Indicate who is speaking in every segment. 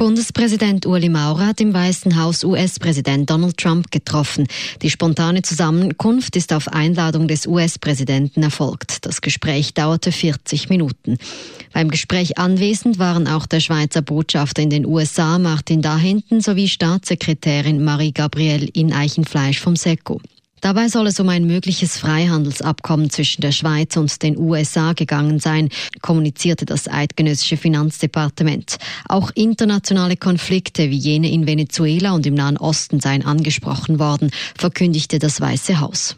Speaker 1: Bundespräsident Ueli Maurer hat im Weißen Haus US-Präsident Donald Trump getroffen. Die spontane Zusammenkunft ist auf Einladung des US-Präsidenten erfolgt. Das Gespräch dauerte 40 Minuten. Beim Gespräch anwesend waren auch der Schweizer Botschafter in den USA Martin Dahinten sowie Staatssekretärin Marie-Gabrielle in Eichenfleisch vom SECO. Dabei soll es um ein mögliches Freihandelsabkommen zwischen der Schweiz und den USA gegangen sein, kommunizierte das eidgenössische Finanzdepartement. Auch internationale Konflikte wie jene in Venezuela und im Nahen Osten seien angesprochen worden, verkündigte das Weiße Haus.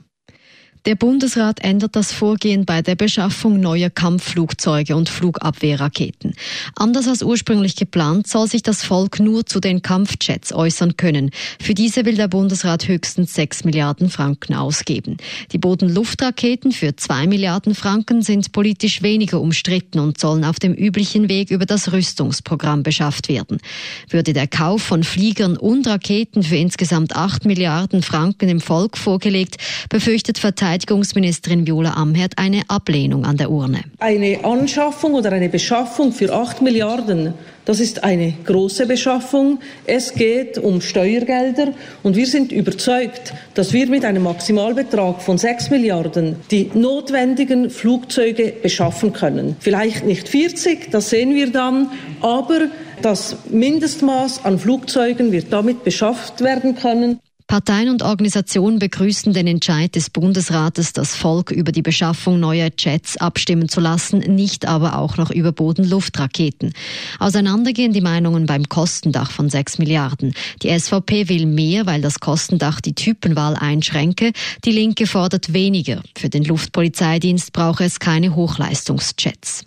Speaker 1: Der Bundesrat ändert das Vorgehen bei der Beschaffung neuer Kampfflugzeuge und Flugabwehrraketen. Anders als ursprünglich geplant soll sich das Volk nur zu den Kampfjets äußern können. Für diese will der Bundesrat höchstens 6 Milliarden Franken ausgeben. Die Bodenluftraketen für 2 Milliarden Franken sind politisch weniger umstritten und sollen auf dem üblichen Weg über das Rüstungsprogramm beschafft werden. Würde der Kauf von Fliegern und Raketen für insgesamt 8 Milliarden Franken im Volk vorgelegt, befürchtet Verteidiger Verteidigungsministerin Viola Amherd eine Ablehnung an der Urne.
Speaker 2: Eine Anschaffung oder eine Beschaffung für 8 Milliarden, das ist eine große Beschaffung. Es geht um Steuergelder und wir sind überzeugt, dass wir mit einem Maximalbetrag von 6 Milliarden die notwendigen Flugzeuge beschaffen können. Vielleicht nicht 40, das sehen wir dann, aber das Mindestmaß an Flugzeugen wird damit beschafft werden können.
Speaker 1: Parteien und Organisationen begrüßen den Entscheid des Bundesrates, das Volk über die Beschaffung neuer Jets abstimmen zu lassen, nicht aber auch noch über Bodenluftraketen. Auseinandergehen die Meinungen beim Kostendach von 6 Milliarden. Die SVP will mehr, weil das Kostendach die Typenwahl einschränke. Die Linke fordert weniger. Für den Luftpolizeidienst brauche es keine Hochleistungsjets.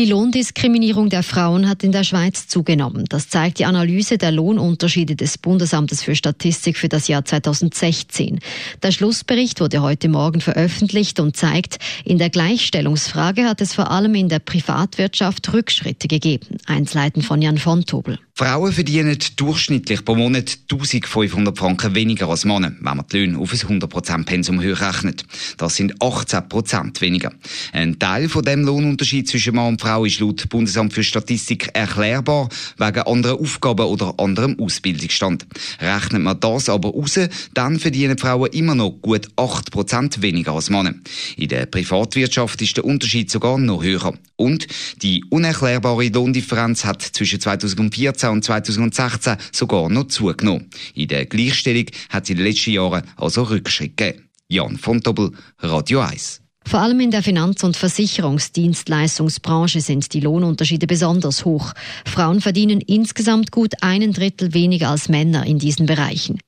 Speaker 1: Die Lohndiskriminierung der Frauen hat in der Schweiz zugenommen. Das zeigt die Analyse der Lohnunterschiede des Bundesamtes für Statistik für das Jahr 2016. Der Schlussbericht wurde heute Morgen veröffentlicht und zeigt, in der Gleichstellungsfrage hat es vor allem in der Privatwirtschaft Rückschritte gegeben. Einsleiten von Jan von Tobel.
Speaker 3: Frauen verdienen durchschnittlich pro Monat 1500 Franken weniger als Männer, wenn man die Löhne auf ein 100% Pensum hochrechnet. Das sind 18% weniger. Ein Teil von dem Lohnunterschied zwischen Mann und Frau ist laut Bundesamt für Statistik erklärbar wegen anderer Aufgaben oder anderem Ausbildungsstand. Rechnet man das aber raus, dann verdienen Frauen immer noch gut 8% weniger als Männer. In der Privatwirtschaft ist der Unterschied sogar noch höher. Und die unerklärbare Lohndifferenz hat zwischen 2014 und 2016 sogar noch zugenommen. In der Gleichstellung hat es in den letzten Jahren also Rückschritt gegeben. Jan von Dobbel, Radio 1.
Speaker 1: Vor allem in der Finanz- und Versicherungsdienstleistungsbranche sind die Lohnunterschiede besonders hoch. Frauen verdienen insgesamt gut einen Drittel weniger als Männer in diesen Bereichen.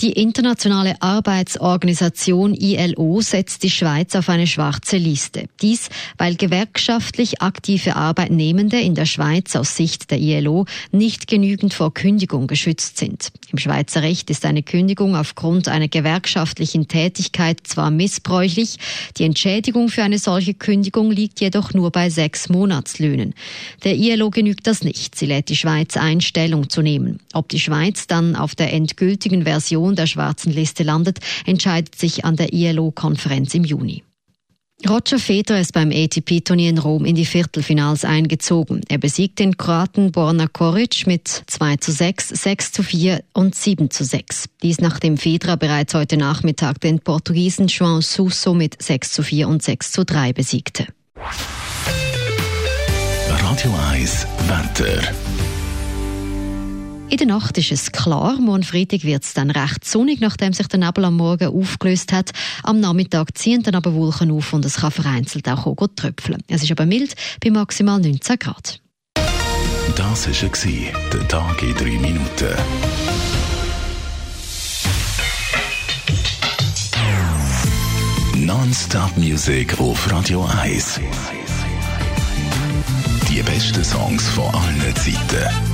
Speaker 1: Die internationale Arbeitsorganisation ILO setzt die Schweiz auf eine schwarze Liste. Dies, weil gewerkschaftlich aktive Arbeitnehmende in der Schweiz aus Sicht der ILO nicht genügend vor Kündigung geschützt sind. Im Schweizer Recht ist eine Kündigung aufgrund einer gewerkschaftlichen Tätigkeit zwar missbräuchlich, die Entschädigung für eine solche Kündigung liegt jedoch nur bei sechs Monatslöhnen. Der ILO genügt das nicht. Sie lädt die Schweiz ein, Stellung zu nehmen. Ob die Schweiz dann auf der endgültigen Version Position der schwarzen Liste landet, entscheidet sich an der ILO-Konferenz im Juni. Roger Federer ist beim ATP-Turnier in Rom in die Viertelfinals eingezogen. Er besiegt den Kroaten Borna Koric mit 2 zu 6, 6 zu 4 und 7 zu 6. Dies nachdem Federer bereits heute Nachmittag den Portugiesen João Suso mit 6 zu 4 und 6 zu 3 besiegte.
Speaker 4: Radio 1 Wetter.
Speaker 1: In der Nacht ist es klar. Morgen Freitag wird es dann recht sonnig, nachdem sich der Nebel am Morgen aufgelöst hat. Am Nachmittag ziehen dann aber Wolken auf und es kann vereinzelt auch tröpfeln. Es ist aber mild bei maximal 19 Grad.
Speaker 4: Das war der Tag in drei Minuten. Non-Stop Music auf Radio 1. Die besten Songs von allen Zeiten